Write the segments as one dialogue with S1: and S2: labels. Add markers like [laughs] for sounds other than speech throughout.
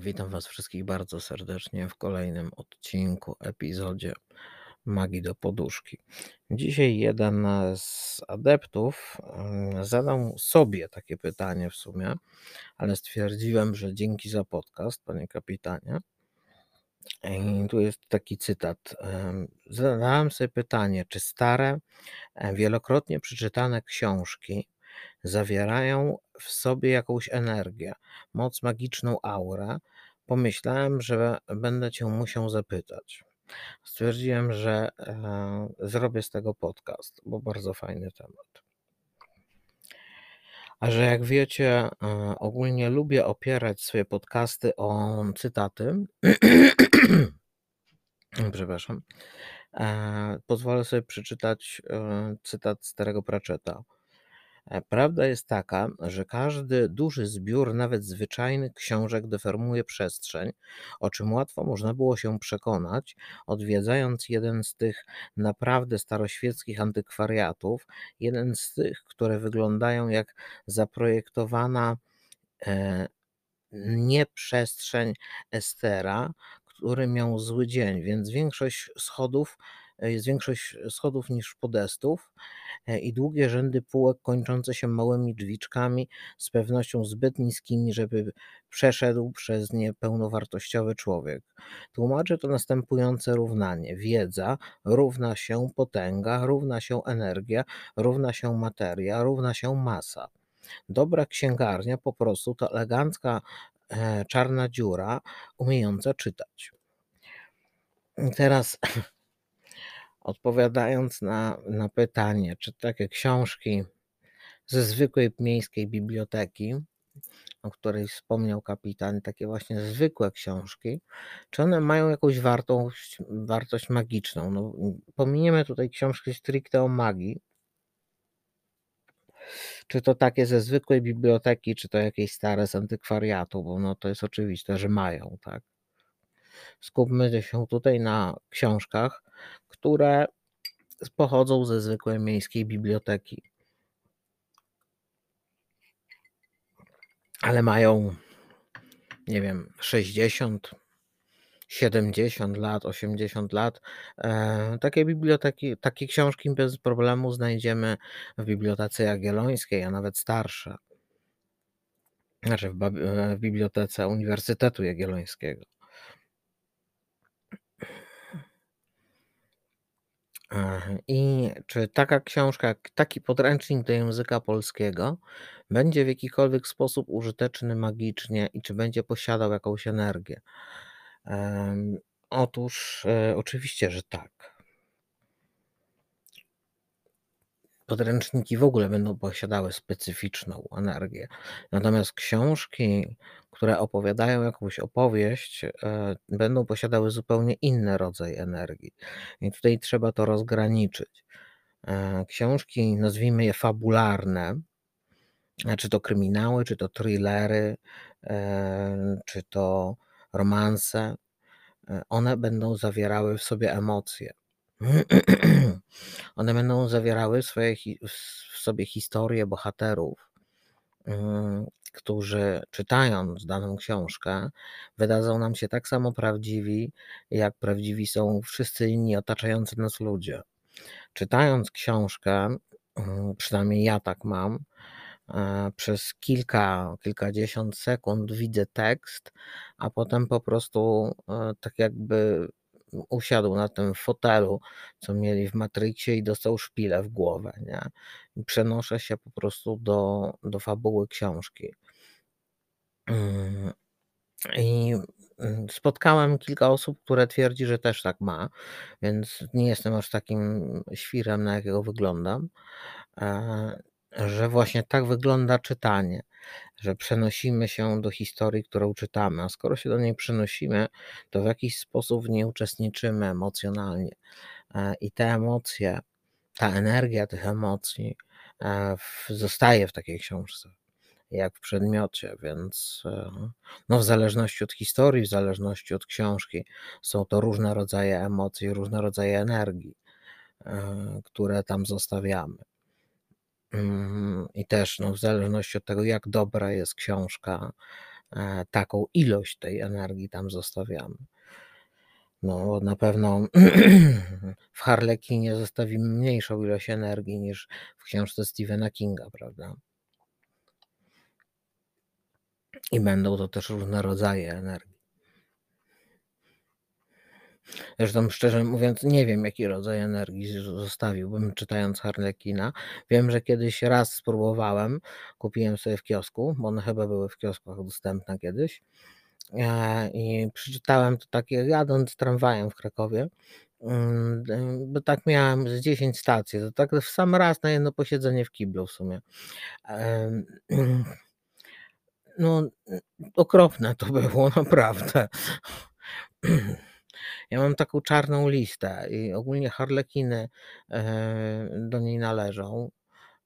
S1: Witam Was wszystkich bardzo serdecznie w kolejnym odcinku, epizodzie Magii do Poduszki. Dzisiaj jeden z adeptów mm, zadał sobie takie pytanie w sumie, ale stwierdziłem, że dzięki za podcast, panie kapitanie. I tu jest taki cytat. Zadałem sobie pytanie, czy stare, e, wielokrotnie przeczytane książki zawierają w sobie jakąś energię, moc magiczną aurę, pomyślałem, że będę cię musiał zapytać. Stwierdziłem, że e, zrobię z tego podcast, bo bardzo fajny temat. A że jak wiecie, e, ogólnie lubię opierać swoje podcasty o cytaty. [clears throat] Przepraszam. E, pozwolę sobie przeczytać e, cytat Starego Pratchetta. E, prawda jest taka, że każdy duży zbiór, nawet zwyczajnych książek, deformuje przestrzeń, o czym łatwo można było się przekonać, odwiedzając jeden z tych naprawdę staroświeckich antykwariatów, jeden z tych, które wyglądają jak zaprojektowana e, nie Estera, który miał zły dzień, więc większość schodów jest większość schodów niż podestów e, i długie rzędy półek kończące się małymi drzwiczkami, z pewnością zbyt niskimi, żeby przeszedł przez nie pełnowartościowy człowiek. Tłumaczy to następujące równanie. Wiedza równa się potęga, równa się energia, równa się materia, równa się masa. Dobra księgarnia po prostu to elegancka e, czarna dziura umiejąca czytać. Teraz odpowiadając na, na pytanie, czy takie książki ze zwykłej miejskiej biblioteki, o której wspomniał kapitan, takie właśnie zwykłe książki, czy one mają jakąś wartość, wartość magiczną? No, pominiemy tutaj książki stricte o magii, czy to takie ze zwykłej biblioteki, czy to jakieś stare z antykwariatu, bo no to jest oczywiste, że mają, tak. Skupmy się tutaj na książkach, które pochodzą ze zwykłej miejskiej biblioteki. Ale mają, nie wiem, 60, 70 lat, 80 lat. E, takie biblioteki, takie książki bez problemu znajdziemy w Bibliotece Jagiellońskiej, a nawet starsze. Znaczy w, w Bibliotece Uniwersytetu Jagiellońskiego. I czy taka książka, taki podręcznik do języka polskiego będzie w jakikolwiek sposób użyteczny magicznie i czy będzie posiadał jakąś energię? Otóż e, oczywiście, że tak. Podręczniki w ogóle będą posiadały specyficzną energię. Natomiast książki, które opowiadają jakąś opowieść, e, będą posiadały zupełnie inny rodzaj energii. I tutaj trzeba to rozgraniczyć. E, książki, nazwijmy je fabularne, e, czy to kryminały, czy to thrillery, czy to romanse, one będą zawierały w sobie emocje. [clears throat] One będą zawierały swoje, w sobie historie bohaterów, mm, którzy czytając daną książkę, wydadzą nam się tak samo prawdziwi, jak prawdziwi są wszyscy inni otaczający nas ludzie. Czytając książkę, mm, przynajmniej ja tak mam, e, przez kilka, kilkadziesiąt sekund widzę tekst, a potem po prostu e, tak jakby usiadł na tym fotelu, co mieli w Matrixie i dostał szpilę w głowę, nie? I przenoszę się po prostu do, do fabuły książki. Mm, I mm, spotkałem kilka osób, które twierdzi, że też tak ma, więc nie jestem aż takim świrem, na jakiego wyglądam, e, że właśnie tak wygląda czytanie że przenosimy się do historii, którą czytamy, a skoro się do niej przenosimy, to w jakiś sposób w niej uczestniczymy emocjonalnie. E, I te emocje, ta energia tych emocji e, zostaje w takiej książce, jak w przedmiocie, więc e, no, w zależności od historii, w zależności od książki, są to różne rodzaje emocji, różne rodzaje energii, które tam zostawiamy. Mm, I też no, w zależności od tego, jak dobra jest książka, e, taką ilość tej energii tam zostawiamy. No, na pewno [clears throat] w Harlekinie zostawimy mniejszą ilość energii niż w książce Stephena Kinga, prawda? I będą to też różne rodzaje energii. Zresztą szczerze mówiąc, nie wiem, jaki rodzaj energii zostawiłbym czytając Harlekina. Wiem, że kiedyś raz spróbowałem, kupiłem sobie w kiosku, bo one chyba były w kioskach dostępne kiedyś. E, I przeczytałem to tak jadąc tramwajem w Krakowie, mm, bo tak miałem z 10 stacji, to tak w sam raz na jedno posiedzenie w kiblu w sumie. [clears throat] No, okropne to było, [laughs] naprawdę. [clears throat] Ja mam taką czarną listę i ogólnie harlekiny e, do niej należą,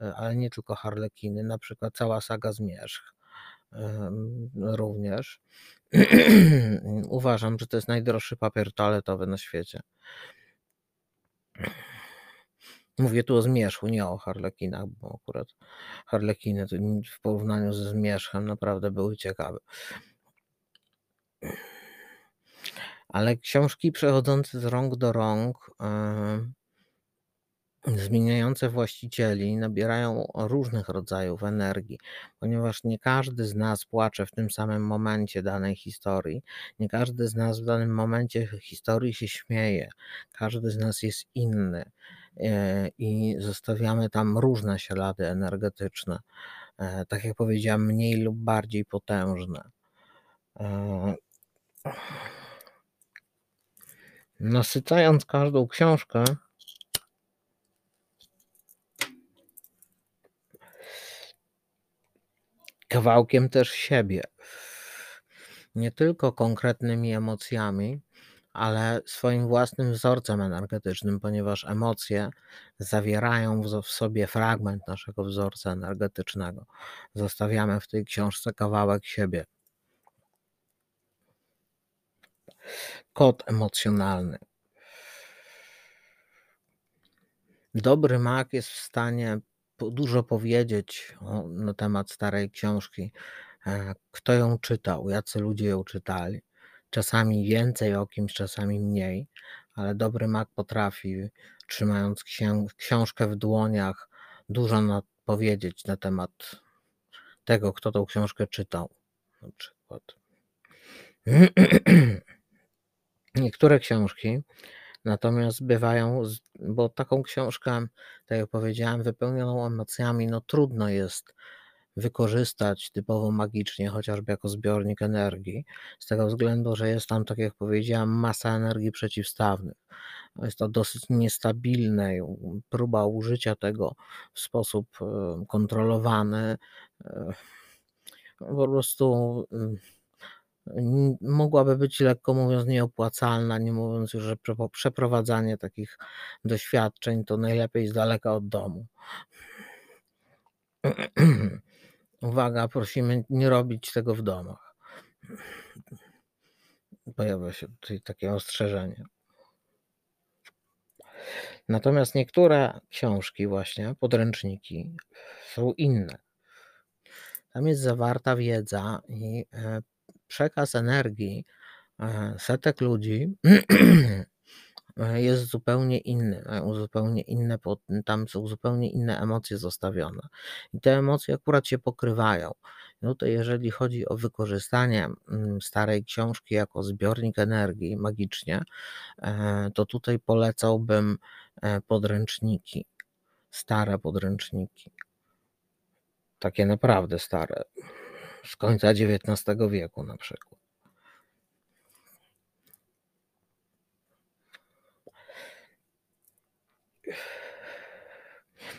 S1: e, ale nie tylko harlekiny, na przykład cała saga Zmierzch również. [clears throat] Uważam, że to jest najdroższy papier toaletowy na świecie. Mówię tu o zmierzchu, nie o harlekinach, bo akurat harlekiny w porównaniu ze zmierzchem naprawdę były ciekawe. Ale książki przechodzące z rąk do rąk, zmieniające właścicieli, nabierają różnych rodzajów energii, ponieważ nie każdy z nas płacze w tym samym momencie danej historii, nie każdy z nas w danym momencie historii się śmieje, każdy z nas jest inny e, i zostawiamy tam różne ślady energetyczne, e, tak jak powiedziałem, mniej lub bardziej potężne. Nasycając każdą książkę, kawałkiem też siebie. Nie tylko konkretnymi emocjami, ale swoim własnym wzorcem energetycznym, ponieważ emocje zawierają w sobie fragment naszego wzorca energetycznego. Zostawiamy w tej książce kawałek siebie. Kod emocjonalny. Dobry mak jest w stanie dużo powiedzieć o, na temat starej książki. E, kto ją czytał, jacy ludzie ją czytali. Czasami więcej o kimś, czasami mniej, ale dobry mak potrafi, trzymając książkę w dłoniach, dużo powiedzieć na temat tego, kto tą książkę czytał. Na przykład. [clears throat] Niektóre książki Natomiast bywają, bo taką książkę, tak jak powiedziałem, wypełnioną emocjami, no trudno jest wykorzystać typowo magicznie, chociażby jako zbiornik energii, z tego względu, że jest tam, tak jak powiedziałem, masa energii przeciwstawnych. Jest to dosyć niestabilne, próba użycia tego w sposób kontrolowany e, po prostu mogłaby być lekko mówiąc nieopłacalna, nie mówiąc już, że przeprowadzanie takich doświadczeń to najlepiej z daleka od domu. [clears throat] Uwaga, prosimy nie robić tego w domach. Pojawia się tutaj takie ostrzeżenie. Natomiast niektóre książki, właśnie podręczniki, są inne. Tam jest zawarta wiedza i e, przekaz energii e, setek ludzi [clears throat] e, jest zupełnie inny, mają zupełnie inne, tam są zupełnie inne emocje zostawione. I te emocje akurat się pokrywają. No to jeżeli chodzi o wykorzystanie mm, starej książki jako zbiornik energii magicznie, e, to tutaj polecałbym podręczniki, stare podręczniki, takie naprawdę stare z końca XIX wieku na przykład.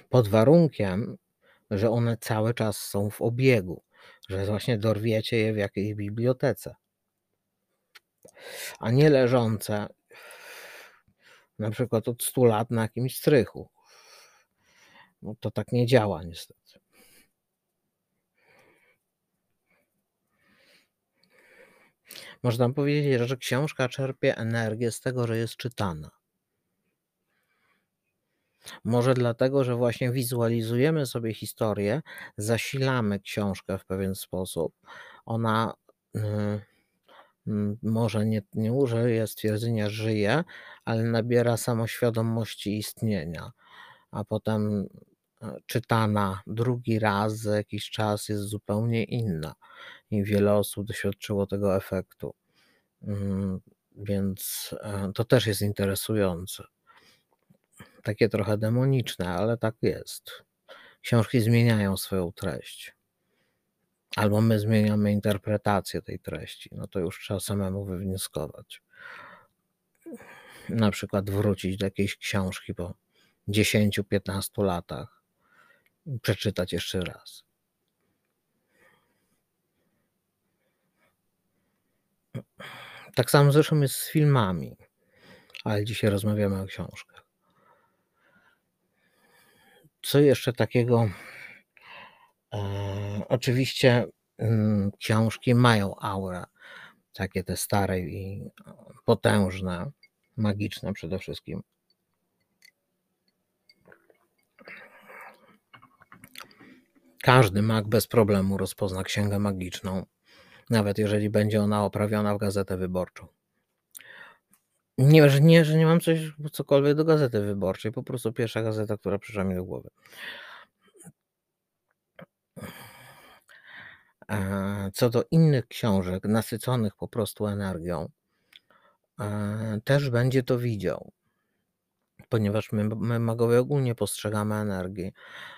S1: Pod warunkiem, że one cały czas są w obiegu, że właśnie dorwiecie je w jakiejś bibliotece, a nie leżące na przykład od 100 lat na jakimś strychu. No to tak nie działa niestety. Można powiedzieć, że książka czerpie energię z tego, że jest czytana. Może dlatego, że właśnie wizualizujemy sobie historię, zasilamy książkę w pewien sposób. Ona Yy, mm, może nie, nie użyję stwierdzenia żyje, ale nabiera samoświadomości istnienia, a potem czytana drugi raz za jakiś czas jest zupełnie inna i wiele osób doświadczyło tego efektu. Mm, więc e, to też jest interesujące. Takie trochę demoniczne, ale tak jest. Książki zmieniają swoją treść. Albo my zmieniamy interpretację tej treści. No to już trzeba samemu wywnioskować. Na przykład wrócić do jakiejś książki po 10-15 latach przeczytać jeszcze raz. Tak samo zresztą jest z filmami, ale dzisiaj rozmawiamy o książkach. Co jeszcze takiego? E, oczywiście mm, książki mają aurę, takie te stare i potężne, magiczne przede wszystkim. Każdy mag bez problemu rozpozna księgę magiczną nawet jeżeli będzie ona oprawiona w gazetę wyborczą. Nie, że nie, że nie mam coś, cokolwiek do gazety wyborczej, po prostu pierwsza gazeta, która przyszła mi do głowy. E, co do innych książek, nasyconych po prostu energią, e, też będzie to widział ponieważ my, my magowie ogólnie postrzegamy energię,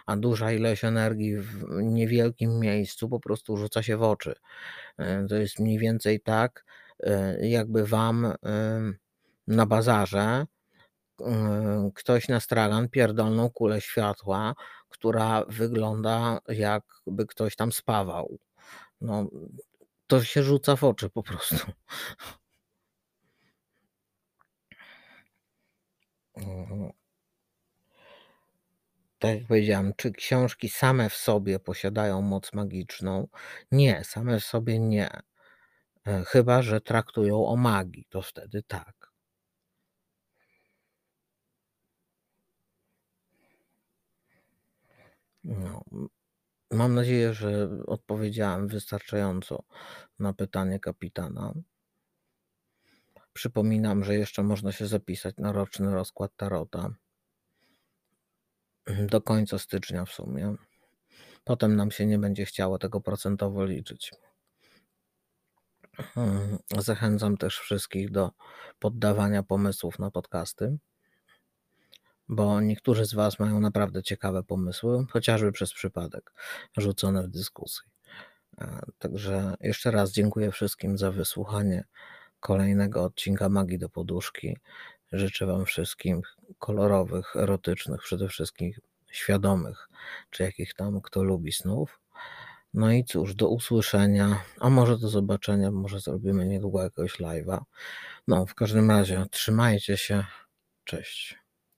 S1: a duża ilość energii w niewielkim miejscu po prostu rzuca się w oczy. E, to jest mniej więcej tak, e, jakby wam e, na bazarze ktoś na stragan pierdolną kulę światła, która wygląda jakby ktoś tam spawał. No, to się rzuca w oczy po prostu. Tak jak powiedziałam, czy książki same w sobie posiadają moc magiczną? Nie, same w sobie nie. E, chyba, że traktują o magii, to wtedy tak. No, mam nadzieję, że odpowiedziałem wystarczająco na pytanie kapitana. Przypominam, że jeszcze można się zapisać na roczny rozkład Tarota. Do końca stycznia w sumie. Potem nam się nie będzie chciało tego procentowo liczyć. Hmm, zachęcam też wszystkich do poddawania pomysłów na podcasty, bo niektórzy z Was mają naprawdę ciekawe pomysły, chociażby przez przypadek rzucone w dyskusji. E, także jeszcze raz dziękuję wszystkim za wysłuchanie kolejnego odcinka Magii do Poduszki. Życzę Wam wszystkim kolorowych, erotycznych, przede wszystkim świadomych, czy jakich tam kto lubi snów. No i cóż, do usłyszenia, a może do zobaczenia, może zrobimy niedługo jakiegoś live'a. No, w każdym razie trzymajcie się. Cześć.